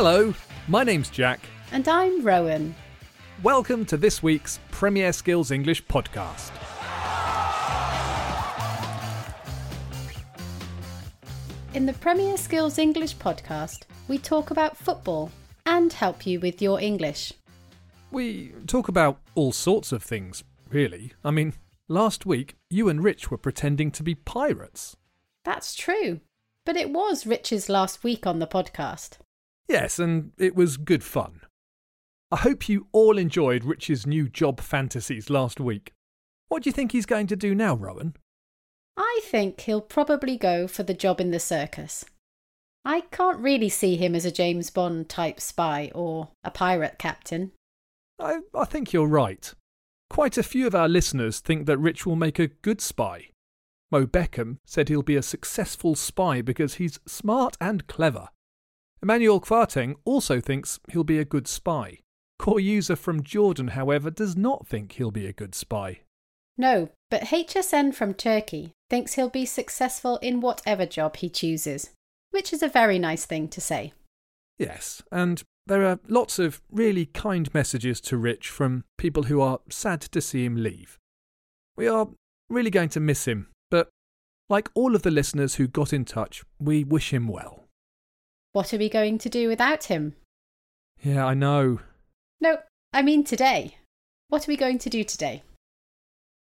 Hello, my name's Jack. And I'm Rowan. Welcome to this week's Premier Skills English podcast. In the Premier Skills English podcast, we talk about football and help you with your English. We talk about all sorts of things, really. I mean, last week you and Rich were pretending to be pirates. That's true. But it was Rich's last week on the podcast. Yes, and it was good fun. I hope you all enjoyed Rich's new job fantasies last week. What do you think he's going to do now, Rowan? I think he'll probably go for the job in the circus. I can't really see him as a James Bond type spy or a pirate captain. I, I think you're right. Quite a few of our listeners think that Rich will make a good spy. Mo Beckham said he'll be a successful spy because he's smart and clever. Emmanuel Kwarteng also thinks he'll be a good spy. Core user from Jordan, however, does not think he'll be a good spy. No, but HSN from Turkey thinks he'll be successful in whatever job he chooses, which is a very nice thing to say. Yes, and there are lots of really kind messages to Rich from people who are sad to see him leave. We are really going to miss him, but like all of the listeners who got in touch, we wish him well. What are we going to do without him? Yeah, I know. No, I mean today. What are we going to do today?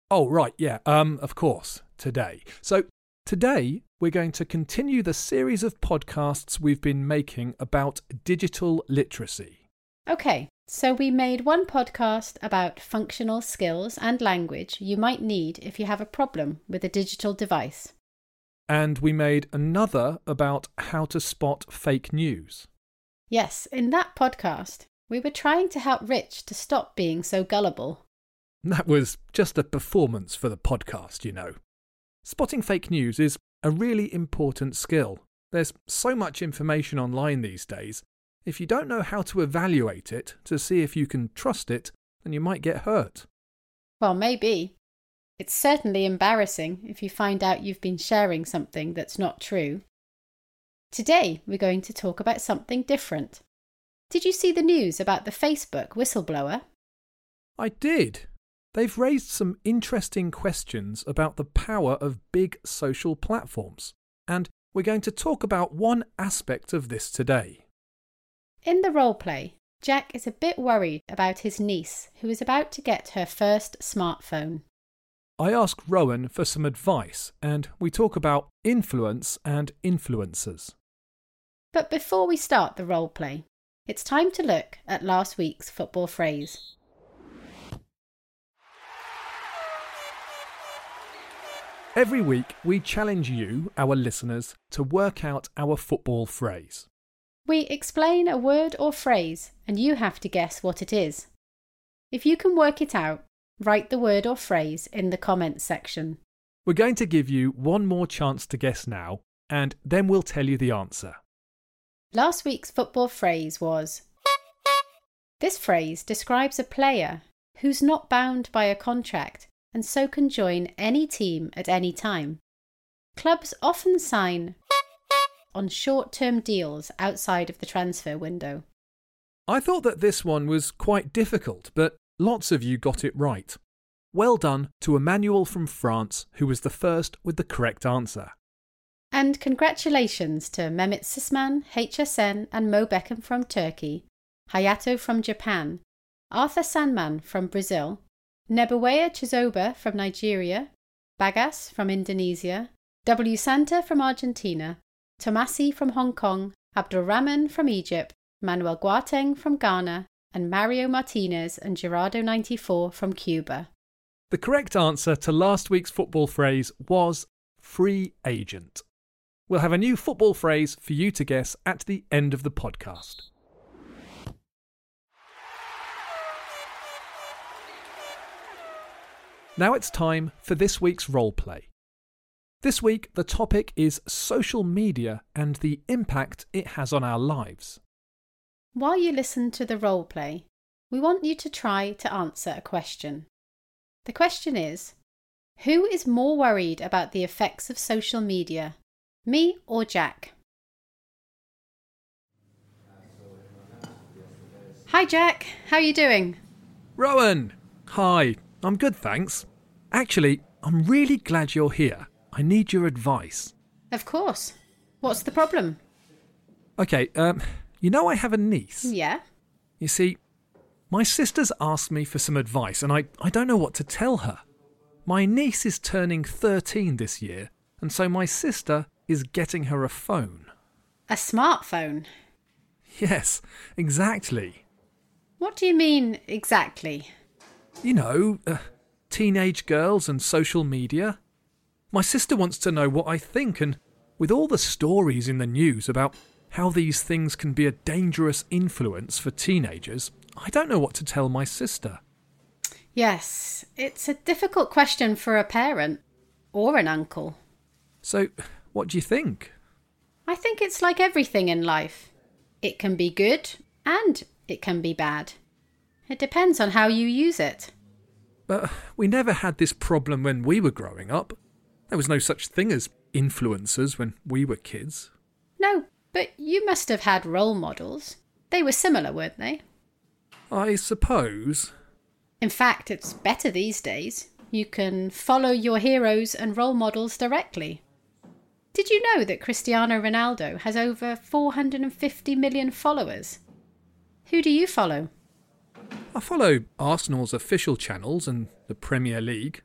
Oh, right, yeah, um, of course, today. So, today we're going to continue the series of podcasts we've been making about digital literacy. Okay, so we made one podcast about functional skills and language you might need if you have a problem with a digital device. And we made another about how to spot fake news. Yes, in that podcast, we were trying to help Rich to stop being so gullible. That was just a performance for the podcast, you know. Spotting fake news is a really important skill. There's so much information online these days. If you don't know how to evaluate it to see if you can trust it, then you might get hurt. Well, maybe. It's certainly embarrassing if you find out you've been sharing something that's not true. Today, we're going to talk about something different. Did you see the news about the Facebook whistleblower? I did. They've raised some interesting questions about the power of big social platforms, and we're going to talk about one aspect of this today. In the role play, Jack is a bit worried about his niece who is about to get her first smartphone. I ask Rowan for some advice, and we talk about influence and influencers. But before we start the role play, it's time to look at last week's football phrase. Every week, we challenge you, our listeners, to work out our football phrase. We explain a word or phrase, and you have to guess what it is. If you can work it out, write the word or phrase in the comments section. We're going to give you one more chance to guess now, and then we'll tell you the answer. Last week's football phrase was This phrase describes a player who's not bound by a contract and so can join any team at any time. Clubs often sign on short term deals outside of the transfer window. I thought that this one was quite difficult, but lots of you got it right. Well done to Emmanuel from France, who was the first with the correct answer. And congratulations to Mehmet Sisman, HSN, and Mo Beckham from Turkey, Hayato from Japan, Arthur Sandman from Brazil, Nebuweya Chizoba from Nigeria, Bagas from Indonesia, W. Santa from Argentina, Tomasi from Hong Kong, Abdulrahman from Egypt, Manuel Kwarteng from Ghana, and Mario Martinez and Gerardo94 from Cuba. The correct answer to last week's football phrase was free agent. We'll have a new football phrase for you to guess at the end of the podcast. Now it's time for this week's role play. This week, the topic is social media and the impact it has on our lives. While you listen to the role play, we want you to try to answer a question. The question is Who is more worried about the effects of social media, me or Jack? Hi, Jack. How are you doing? Rowan! Hi, I'm good, thanks. Actually, I'm really glad you're here. I need your advice. Of course. What's the problem? Okay, um, you know I have a niece. Yeah. You see, my sister's asked me for some advice, and I, I don't know what to tell her. My niece is turning 13 this year, and so my sister is getting her a phone. A smartphone. Yes, exactly. What do you mean exactly? You know, uh, teenage girls and social media. My sister wants to know what I think, and with all the stories in the news about how these things can be a dangerous influence for teenagers, I don't know what to tell my sister. Yes, it's a difficult question for a parent or an uncle. So, what do you think? I think it's like everything in life. It can be good and it can be bad. It depends on how you use it. But we never had this problem when we were growing up. There was no such thing as influencers when we were kids. No, but you must have had role models. They were similar, weren't they? I suppose. In fact, it's better these days. You can follow your heroes and role models directly. Did you know that Cristiano Ronaldo has over 450 million followers? Who do you follow? I follow Arsenal's official channels and the Premier League,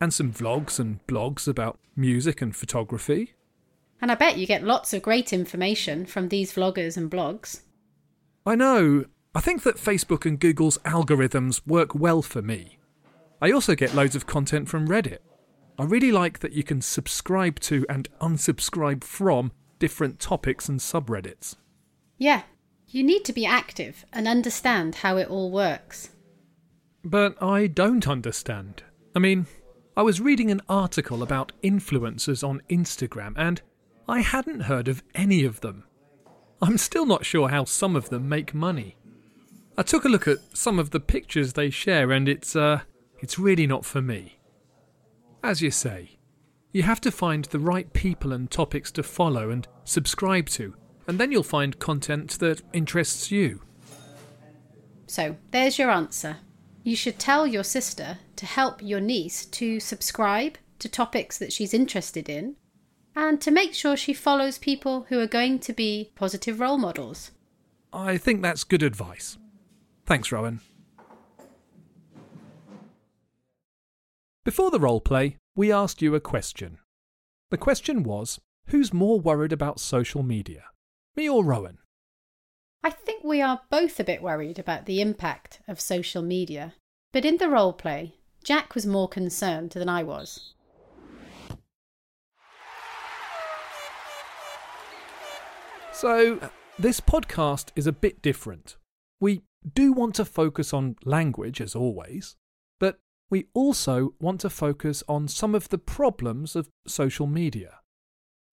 and some vlogs and blogs about music and photography. And I bet you get lots of great information from these vloggers and blogs. I know. I think that Facebook and Google's algorithms work well for me. I also get loads of content from Reddit. I really like that you can subscribe to and unsubscribe from different topics and subreddits. Yeah, you need to be active and understand how it all works. But I don't understand. I mean, I was reading an article about influencers on Instagram and I hadn't heard of any of them. I'm still not sure how some of them make money. I took a look at some of the pictures they share and it's uh it's really not for me. As you say, you have to find the right people and topics to follow and subscribe to, and then you'll find content that interests you. So, there's your answer. You should tell your sister to help your niece to subscribe to topics that she's interested in and to make sure she follows people who are going to be positive role models. I think that's good advice. Thanks, Rowan. Before the role play, we asked you a question. The question was Who's more worried about social media, me or Rowan? I think we are both a bit worried about the impact of social media, but in the role play, Jack was more concerned than I was. So, this podcast is a bit different. We do want to focus on language, as always, but we also want to focus on some of the problems of social media.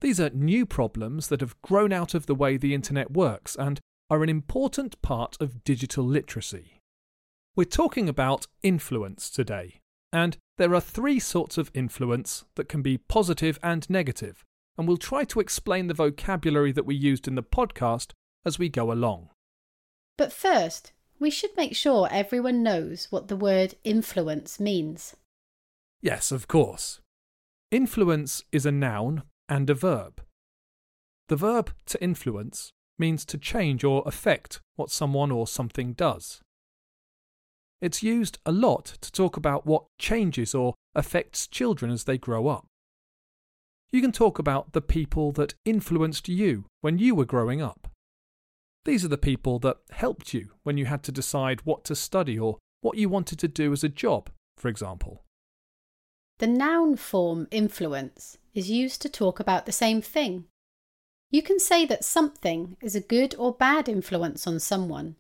These are new problems that have grown out of the way the internet works and are an important part of digital literacy. We're talking about influence today, and there are three sorts of influence that can be positive and negative, and we'll try to explain the vocabulary that we used in the podcast as we go along. But first, we should make sure everyone knows what the word influence means. Yes, of course. Influence is a noun and a verb. The verb to influence means to change or affect what someone or something does. It's used a lot to talk about what changes or affects children as they grow up. You can talk about the people that influenced you when you were growing up. These are the people that helped you when you had to decide what to study or what you wanted to do as a job, for example. The noun form influence is used to talk about the same thing. You can say that something is a good or bad influence on someone,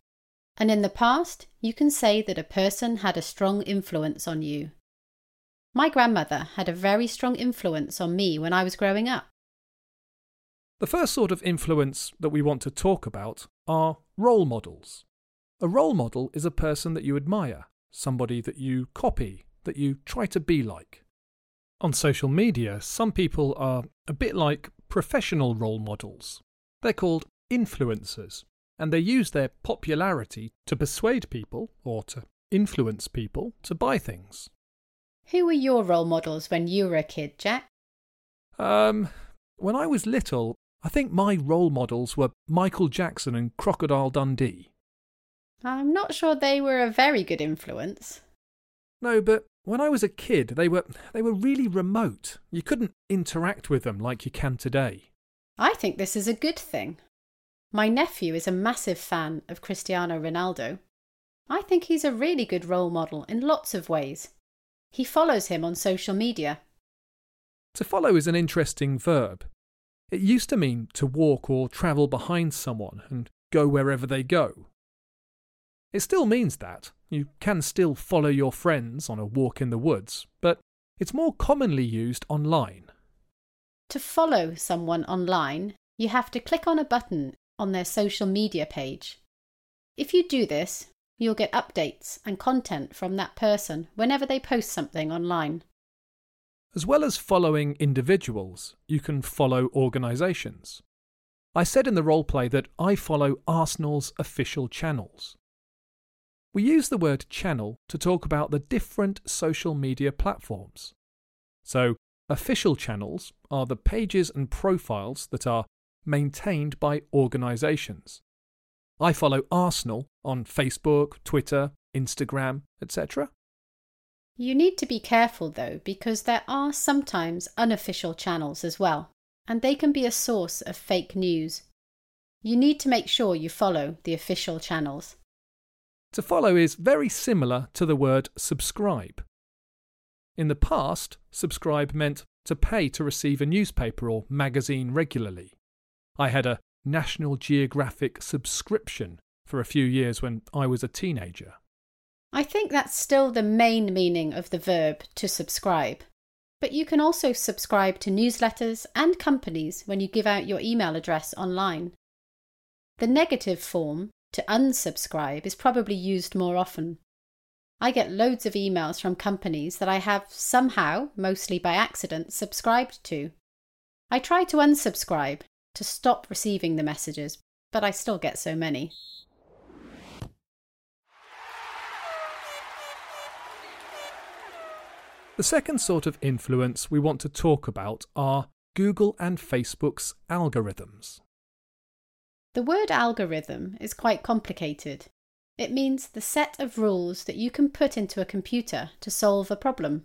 and in the past, you can say that a person had a strong influence on you. My grandmother had a very strong influence on me when I was growing up. The first sort of influence that we want to talk about are role models. A role model is a person that you admire, somebody that you copy, that you try to be like. On social media, some people are a bit like professional role models. They're called influencers, and they use their popularity to persuade people or to influence people to buy things. Who were your role models when you were a kid, Jack? Um, when I was little, I think my role models were Michael Jackson and Crocodile Dundee. I'm not sure they were a very good influence. No, but when I was a kid, they were they were really remote. You couldn't interact with them like you can today. I think this is a good thing. My nephew is a massive fan of Cristiano Ronaldo. I think he's a really good role model in lots of ways. He follows him on social media. To follow is an interesting verb. It used to mean to walk or travel behind someone and go wherever they go. It still means that. You can still follow your friends on a walk in the woods, but it's more commonly used online. To follow someone online, you have to click on a button on their social media page. If you do this, you'll get updates and content from that person whenever they post something online. As well as following individuals, you can follow organisations. I said in the roleplay that I follow Arsenal's official channels. We use the word channel to talk about the different social media platforms. So, official channels are the pages and profiles that are maintained by organisations. I follow Arsenal on Facebook, Twitter, Instagram, etc. You need to be careful though, because there are sometimes unofficial channels as well, and they can be a source of fake news. You need to make sure you follow the official channels. To follow is very similar to the word subscribe. In the past, subscribe meant to pay to receive a newspaper or magazine regularly. I had a National Geographic subscription for a few years when I was a teenager. I think that's still the main meaning of the verb to subscribe. But you can also subscribe to newsletters and companies when you give out your email address online. The negative form, to unsubscribe, is probably used more often. I get loads of emails from companies that I have somehow, mostly by accident, subscribed to. I try to unsubscribe to stop receiving the messages, but I still get so many. The second sort of influence we want to talk about are Google and Facebook's algorithms. The word algorithm is quite complicated. It means the set of rules that you can put into a computer to solve a problem.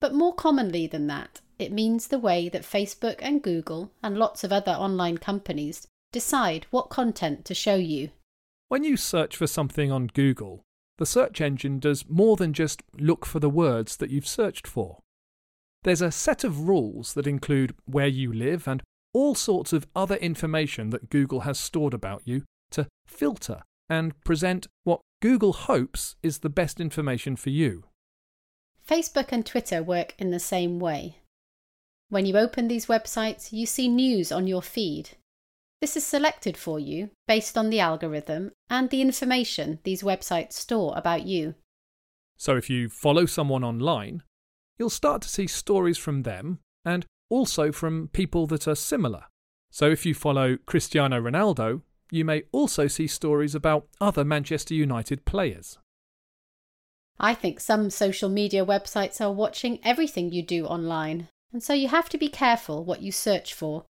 But more commonly than that, it means the way that Facebook and Google and lots of other online companies decide what content to show you. When you search for something on Google, the search engine does more than just look for the words that you've searched for. There's a set of rules that include where you live and all sorts of other information that Google has stored about you to filter and present what Google hopes is the best information for you. Facebook and Twitter work in the same way. When you open these websites, you see news on your feed this is selected for you based on the algorithm and the information these websites store about you. So if you follow someone online, you'll start to see stories from them and also from people that are similar. So if you follow Cristiano Ronaldo, you may also see stories about other Manchester United players. I think some social media websites are watching everything you do online, and so you have to be careful what you search for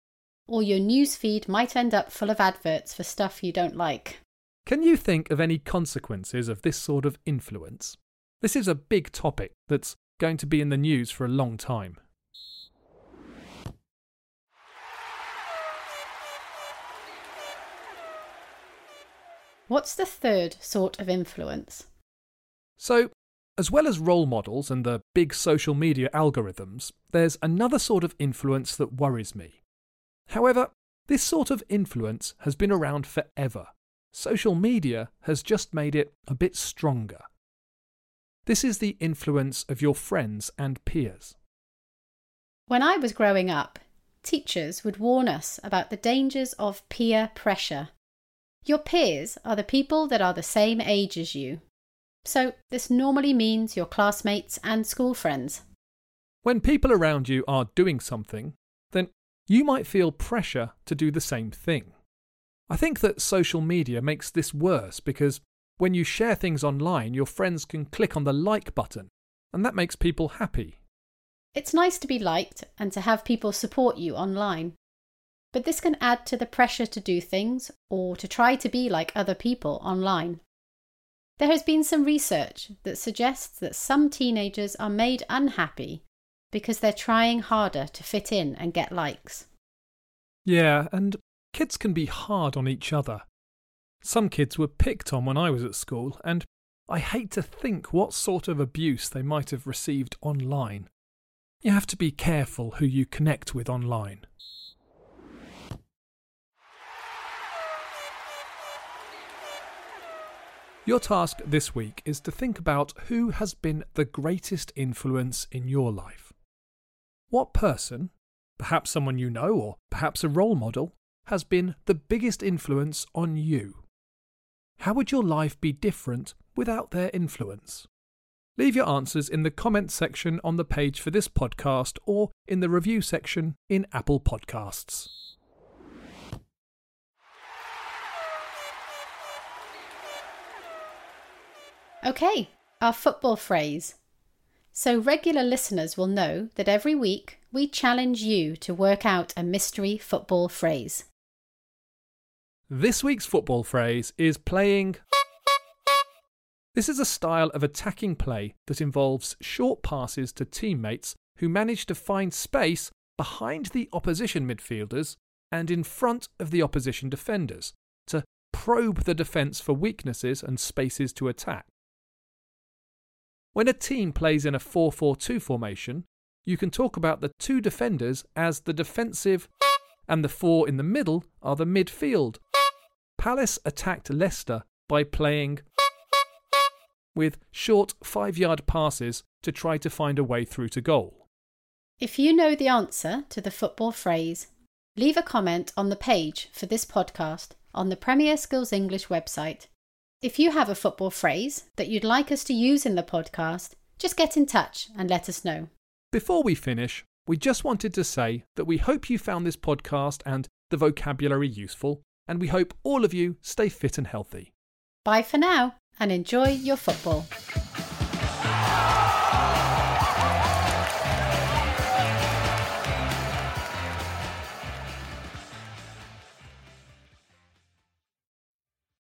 or your news feed might end up full of adverts for stuff you don't like. Can you think of any consequences of this sort of influence? This is a big topic that's going to be in the news for a long time. What's the third sort of influence? So, as well as role models and the big social media algorithms, there's another sort of influence that worries me. However, this sort of influence has been around forever. Social media has just made it a bit stronger. This is the influence of your friends and peers. When I was growing up, teachers would warn us about the dangers of peer pressure. Your peers are the people that are the same age as you. So, this normally means your classmates and school friends. When people around you are doing something, then you might feel pressure to do the same thing. I think that social media makes this worse because when you share things online, your friends can click on the like button, and that makes people happy. It's nice to be liked and to have people support you online. But this can add to the pressure to do things or to try to be like other people online. There has been some research that suggests that some teenagers are made unhappy because they're trying harder to fit in and get likes. Yeah, and kids can be hard on each other. Some kids were picked on when I was at school, and I hate to think what sort of abuse they might have received online. You have to be careful who you connect with online. Your task this week is to think about who has been the greatest influence in your life. What person, perhaps someone you know or perhaps a role model, has been the biggest influence on you? How would your life be different without their influence? Leave your answers in the comments section on the page for this podcast or in the review section in Apple Podcasts. Okay, our football phrase. So, regular listeners will know that every week we challenge you to work out a mystery football phrase. This week's football phrase is playing. This is a style of attacking play that involves short passes to teammates who manage to find space behind the opposition midfielders and in front of the opposition defenders to probe the defence for weaknesses and spaces to attack. When a team plays in a 4 4 2 formation, you can talk about the two defenders as the defensive, and the four in the middle are the midfield. Palace attacked Leicester by playing with short five yard passes to try to find a way through to goal. If you know the answer to the football phrase, leave a comment on the page for this podcast on the Premier Skills English website. If you have a football phrase that you'd like us to use in the podcast, just get in touch and let us know. Before we finish, we just wanted to say that we hope you found this podcast and the vocabulary useful, and we hope all of you stay fit and healthy. Bye for now and enjoy your football.